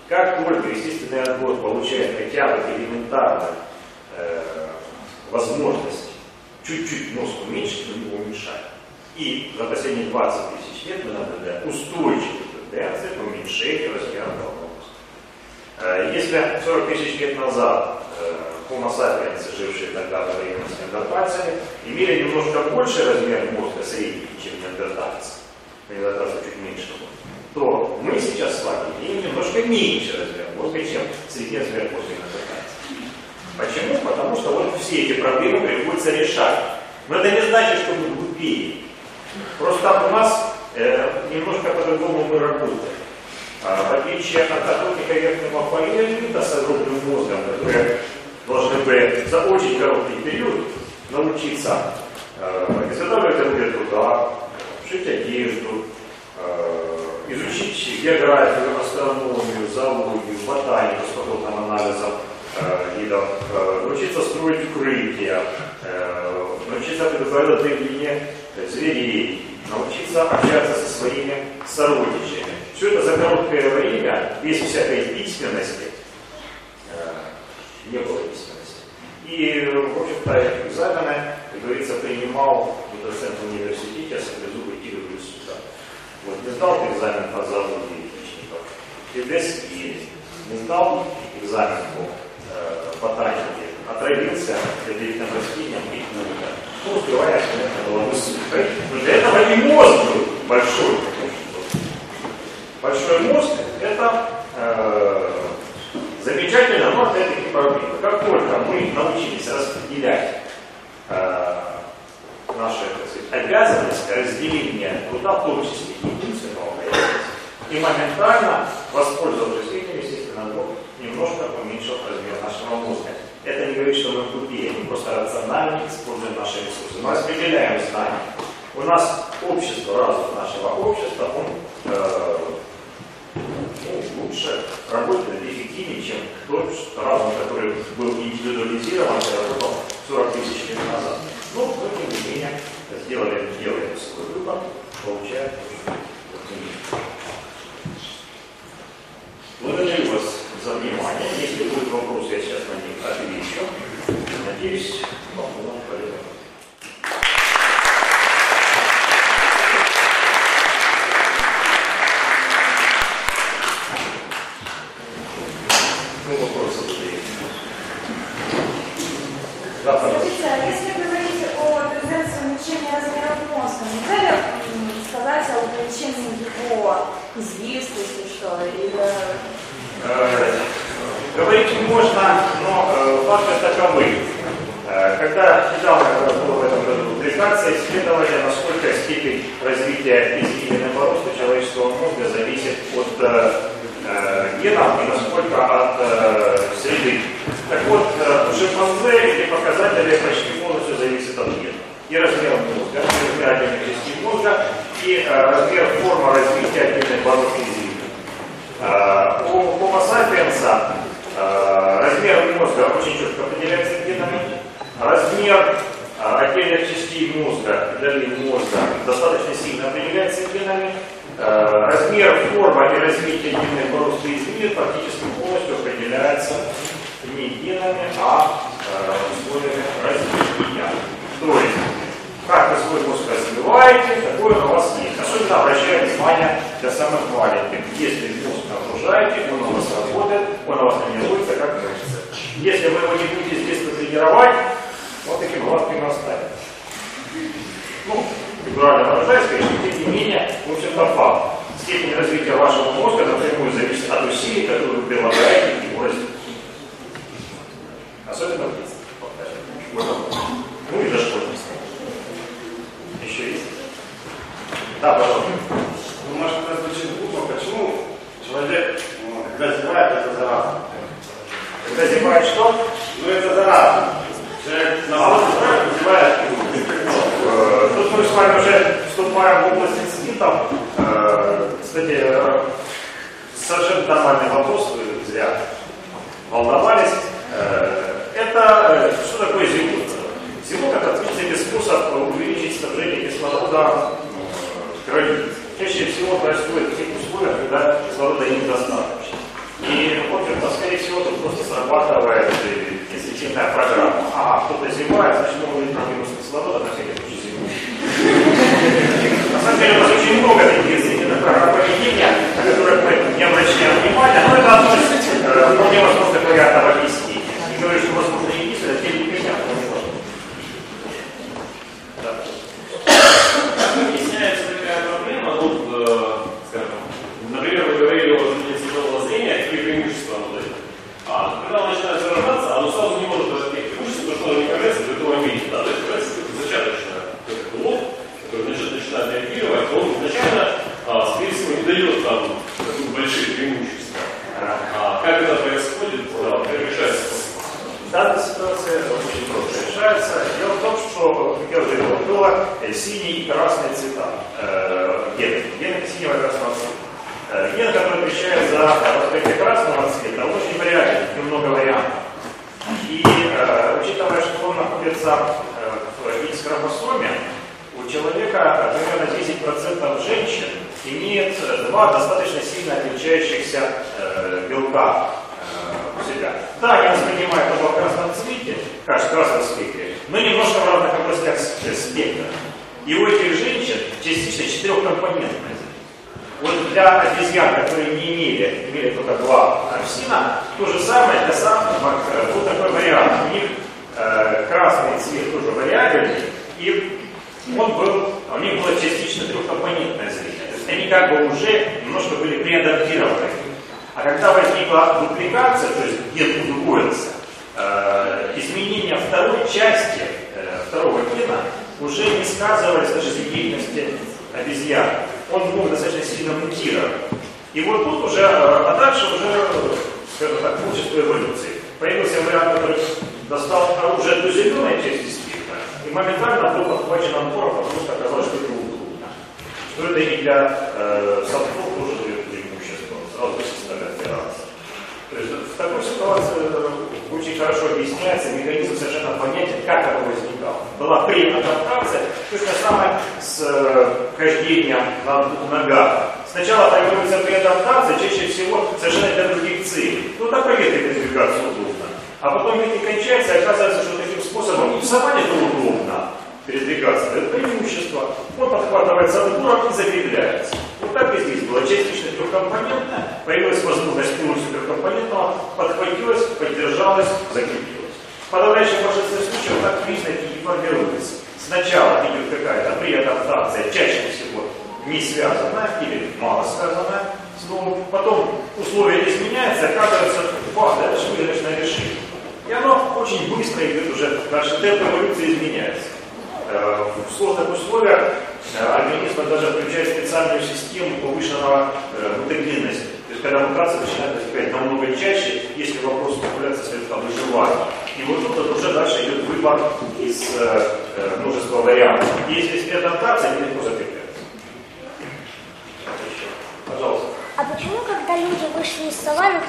как только естественный отбор получает хотя бы элементарную э, возможность чуть-чуть мозг уменьшить, мы его уменьшаем. И за последние 20 тысяч лет мы наблюдаем устойчивую тенденцию к уменьшению размера головного мозга. Э, если 40 тысяч лет назад э, Homo sapiens, жившие тогда время с неандертальцами, имели немножко больше размер мозга средний, чем неандертальцы, неандертальцы чуть меньше было, то мы сейчас с вами имеем немножко меньше размер мозга, чем средний размер мозга неандертальцев. Почему? Потому что вот все эти проблемы приходится решать. Но это не значит, что мы глупее. Просто у нас э, немножко по-другому мы работаем. А, в отличие от охотника верхнего полиэлита с огромным мозгом, которые должны бы за очень короткий период научиться э, изготавливать орудие труда, шить одежду, э, изучить географию, астрономию, зоологию, ботанику с подобным анализом э, видов, научиться строить укрытия, научиться предотвратить длине зверей, научиться общаться со своими сородичами. Все это за короткое время, без всякой письменности, э, не было письменности. И, в общем-то, экзамены, как говорится, принимал доцент в университете, а саблезубый в лесу. Да. Вот, не сдал экзамен по зоологии отличников, и не сдал экзамен по э, ботанике, отравился ядовитым растением и кнута. Ну, успевая, конечно, было высокой. Но для этого и мозг был большой. Большой мозг – это э, замечательно, но опять-таки проблема. Как только мы научились распределять э, наши сказать, обязанности разделения труда, в том числе единственного и моментально, воспользовавшись этим, естественно, Бог немножко уменьшил размер нашего мозга. Это не говорит, что мы тупее, мы просто рационально используем наши ресурсы. Мы распределяем знания. У нас общество, разум нашего общества, он э, ну, лучше работает, эффективнее, чем тот разум, который был индивидуализирован и работал 40 тысяч лет назад. Но, ну, тем не менее, сделали, делаем свой выбор, получаем Благодарю вас за внимание. Вступаем в область институтов. Э, кстати, э, совершенно нормальный вопрос, вы зря волновались. Э, это что такое зимут? Зимут это отличный способ увеличить снабжение кислорода в крови. Чаще всего происходит в тех условиях, когда кислорода недостаточно. И, в общем-то, скорее всего, тут просто срабатывает инстинктивная программа. А, кто-то зевает, значит, увидим минус кислорода, на всякий случай зимует. Самом деле, у нас очень много таких инстинктивных программ поведения, на которых мы не обращаем внимания, но это из э, вполне возможных вариантов объяснения. И говорю, что возможно единственное, тем не менее, оно не важно. Да. Объясняется такая проблема, ну, э, скажем, например, вы говорили о длине цветового зрения, какие преимущества оно дает. А когда оно начинает заражаться, оно сразу не может дать таких преимуществ, потому что оно не кажется в этого виде. Да, то есть кажется как зачаточно как лоб, который начинает, начинает реагировать, он изначально, а, скорее всего, не дает там такие большие преимущества. А как это происходит, да, как решается Данная ситуация очень просто решается. Дело в том, что, как я уже говорил, было э, синие и красные цвета. Э, гены. Гены синего и красного цвета. Ген, который отвечает за раскрытие красного цвета, очень вариабелен, в нем много вариантов. И э, учитывая, что он находится э, в X-хромосоме, у человека примерно 10% женщин имеет два достаточно сильно отличающихся белка себя. Да, они воспринимают оба в красном цвете, кажется, в красном цвете, но немножко в разных областях спектра. И у этих женщин частично четырехкомпонентная вот для обезьян, которые не имели, имели только два апсина, то же самое для самок, вот такой вариант. У них э, красный цвет тоже вариабельный, и он был, у них было частично трехкомпонентное зрение. То есть они как бы уже немножко были преадаптированы. А когда возникла дупликация, то есть ген удвоился, э, изменения второй части э, второго гена уже не сказывались на жизнедеятельности обезьян. Он мог достаточно сильно мутировать. И вот тут уже, э, а дальше уже, скажем так, творчество эволюции. Появился вариант, который достал оружие до зеленой части спектра, и моментально был подхвачен отпором, потому что оказалось, что это удобно. Что это и для э, самцов тоже дает преимущество, сразу. То есть в такой ситуации очень хорошо объясняется механизм совершенно понятен, как это возникало. Была преадаптация, то же самое с э, хождением на двух ногах. Сначала формируется преадаптация, чаще всего совершенно для других целей. Ну, проверки передвигаться удобно. А потом это кончается, и оказывается, что таким способом и саванне это удобно передвигаться. Это преимущество. Он подхватывается отбором и закрепляется. Вот так и здесь было частично трехкомпонентное, появилась возможность полностью трехкомпонентного, подхватилась, поддержалась, закрепилась. В подавляющем большинстве случаев так признаки и формируются. Сначала идет какая-то преадаптация, чаще всего не связанная или мало связанная с новым. Потом условия изменяются, оказывается, бах, дальше выигрышное решение. И оно очень быстро идет уже, дальше темп эволюции изменяется. Э, В сложных условиях э, организм даже включает специальную систему повышенного э, мутагенности. То есть когда мутация начинает возникать намного чаще, если вопрос популяции стоит о выживании. И вот тут вот уже дальше идет выбор из э, множества вариантов. И если есть адаптация, они легко закрепляются. Пожалуйста. А почему, когда люди вышли из саванны,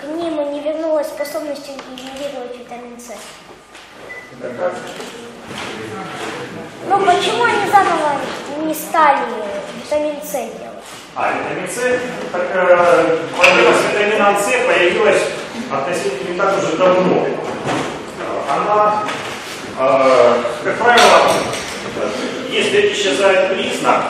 к, ним не вернулась способность генерировать витамин С? Ну почему они заново не стали витамин С делать? А витамин С, так э, с витамином С появилась относительно не так уже давно. Она, э, как правило, если исчезает признак,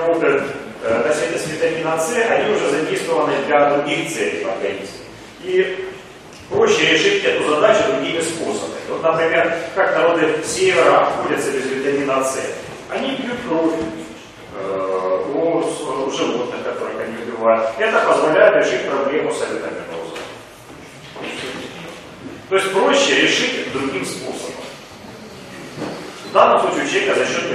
работают носители с витамина С, они уже задействованы для других целей в организме. И проще решить эту задачу другими способами. Вот, например, как народы севера обходятся без витамина С. Они пьют кровь э, у, у животных, которых они убивают. Это позволяет решить проблему с авитаминозом. То есть проще решить другим способом. В данном случае у человека за счет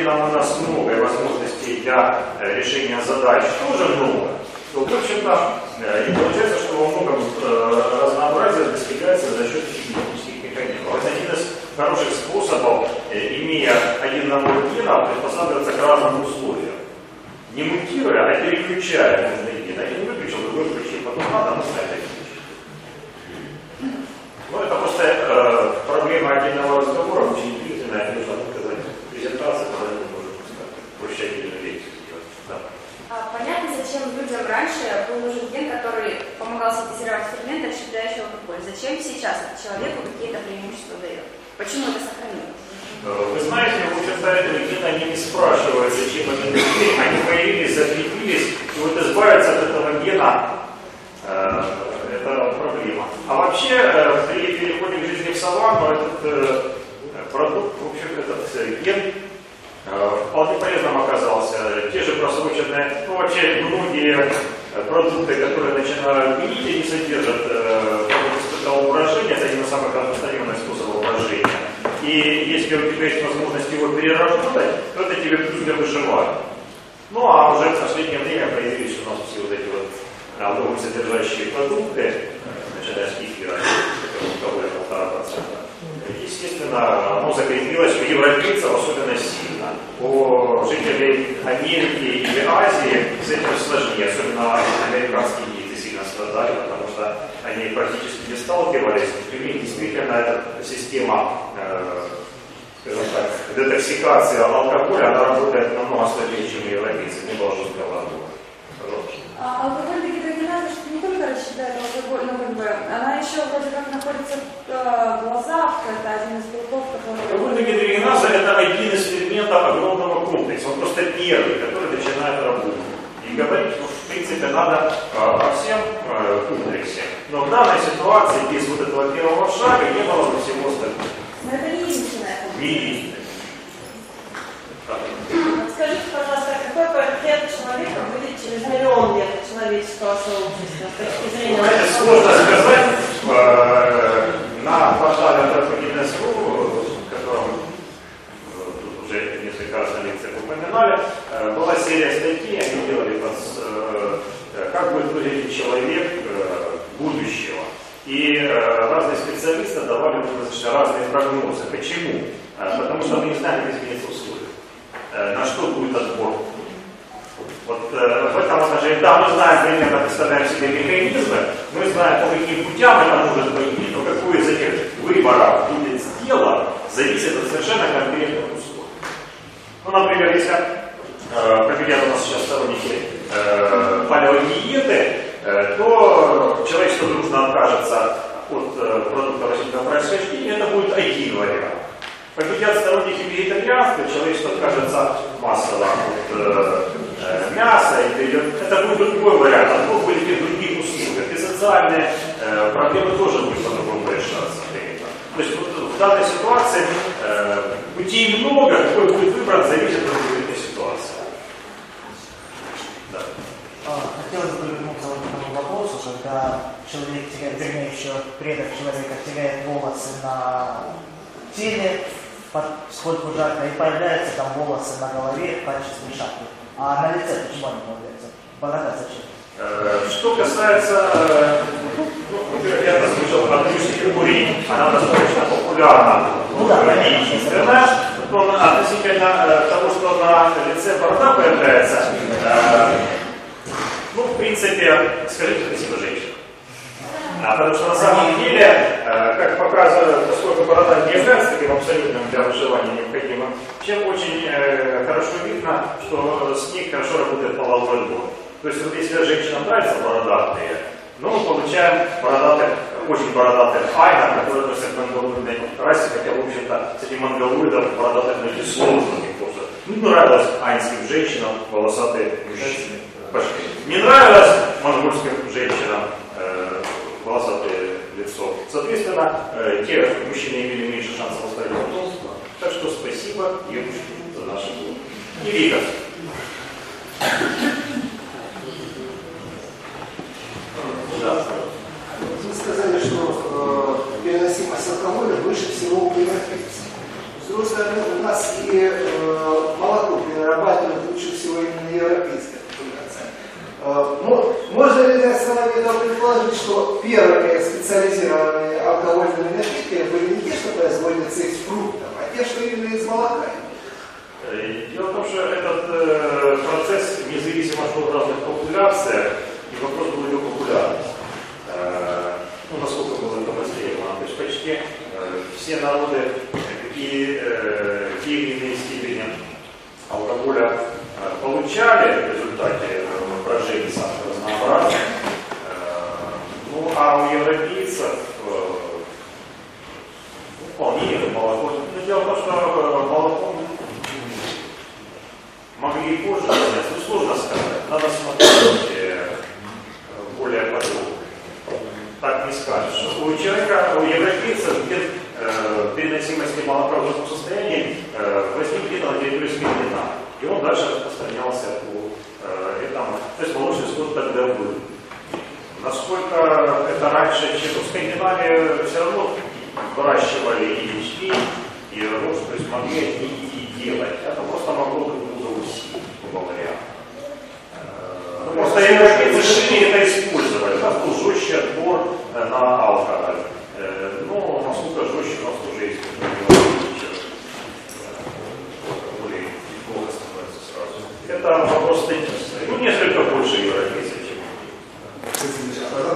деле там у нас много, и возможностей для э, решения задач тоже много, то, в общем-то, э, и получается, что во многом э, разнообразие достигается за счет технических механизмов. Это один из хороших способов, имея один набор генов, приспосабливаться к разным условиям. Не мутируя, а переключая нужные гены. Один выключил, другой включил, потом надо наставить. fear дальше смешать. А на лице почему они появляются? Борода зачем? Э, что касается, э, ну, я слышал, про Трюшки Курин, она достаточно популярна ну, да, в России. Страна, относительно э, того, что на лице борода появляется, ну, в принципе, скажите красиво женщина. А, потому что на самом деле, э, как показывает, поскольку борода не является таким абсолютным для выживания необходимым, чем очень э, хорошо видно, что с ней хорошо работает половой отбор. То есть вот если женщинам нравятся бородатые, ну, мы получаем бородатых, очень бородатых айна, которые относятся к монголоидной расе, хотя, в общем-то, с этим монголоидом бородатых люди сложно не просто. Ну, нравилось айнским женщинам волосатые мужчины. Пошли. Не нравилось монгольским женщинам лицо. Соответственно, э, те мужчины имели меньше шансов оставить потомство. Так что спасибо девушке за наш год. И Вика. Да. Вы сказали, что э, переносимость алкоголя выше всего у европейцев. С другой стороны, у нас и э, молоко перерабатывают лучше всего именно европейское популяция. Э, мо- можно ли на этого предположить, что первыми специализированными алкогольными напитками были не те, что производятся из фруктов, а те, что именно из молока? Э, Дело в том, что этот э, процесс независимо в разных популяциях, и вопрос был ее популярность. Э, ну, насколько было это востребовано. То есть почти э, все народы и э, те или иные степени алкоголя э, получали в результате э, брожений самых разнообразных. Ну, а у европейцев э, ну, вполне молоко. Но дело в том, что э, молоко могли и позже занять. Ну, сложно сказать. Надо смотреть э, более подробно. Так не скажешь. У человека, у европейцев нет э, переносимости молока в таком состоянии возник где-то на территории Скандинавии. И он дальше распространялся по э, этому. То есть молочный скот тогда был. Насколько это раньше, чем в Скандинавии, все равно выращивали и ячмень, и рожь, то есть могли они и делать. Это просто могло друг друга усилить, грубо говоря. Э, ну, Просто европейцы шире это использовали. У нас был жестче отбор э, на алкоголь. Э, Ну, насколько жестче у нас уже есть. Это вопрос тенденции. Ну, несколько больше европейцев, чем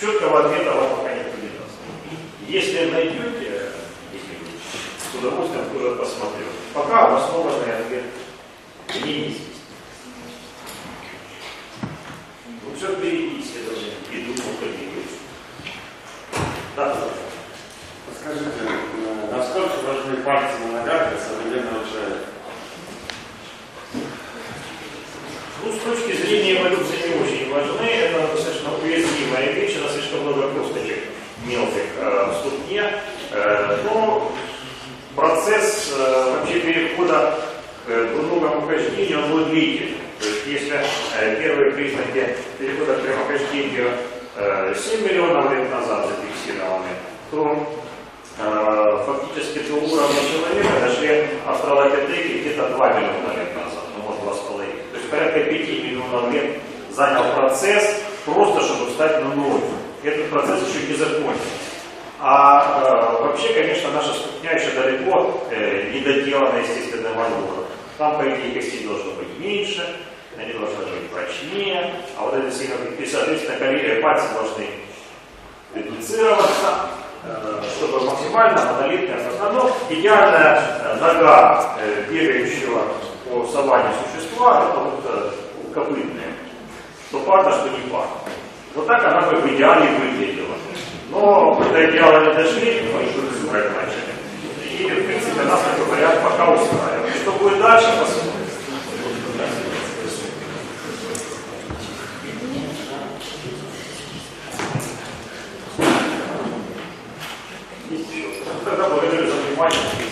Четкого ответа вам пока не даст. Если найдете с удовольствием тоже посмотрю. Пока обоснованный ответ мне неизвестен. Ну, все впереди исследования идут по Да. Скажите, э, насколько важны должны пальцы на ногах для современного человека? Ну, с точки зрения эволюции не очень важны. Это достаточно уязвимая вещь, она слишком много косточек мелких э, в ступне. Э, но процесс э, вообще к грудному прямохождению, он будет длительный. То есть если э, первые признаки перехода к прямохождению э, 7 миллионов лет назад зафиксированы, то э, фактически до уровня человека дошли австралопитеки где-то 2 миллиона лет назад, ну может 2,5. То есть порядка 5 миллионов лет занял процесс просто, чтобы встать на ноги. Этот процесс еще не закончился. А э, вообще, конечно, наша ступня еще далеко э, не доделана естественным отбором. Там, по идее, костей должно быть меньше, они должны быть прочнее, а вот эти и, соответственно, колени пальцы должны редуцироваться, э, чтобы максимально монолитная в основном идеальная э, нога э, бегающего по саванне существа, это вот э, копытная. Что парно, что не парно. Вот так она бы в идеале выглядела. Но до идеала не дошли, мы еще рисовать начали. И, в принципе, нас такой вариант пока устраивает. Что будет дальше, посмотрим. Ну, Тогда благодарю за внимание.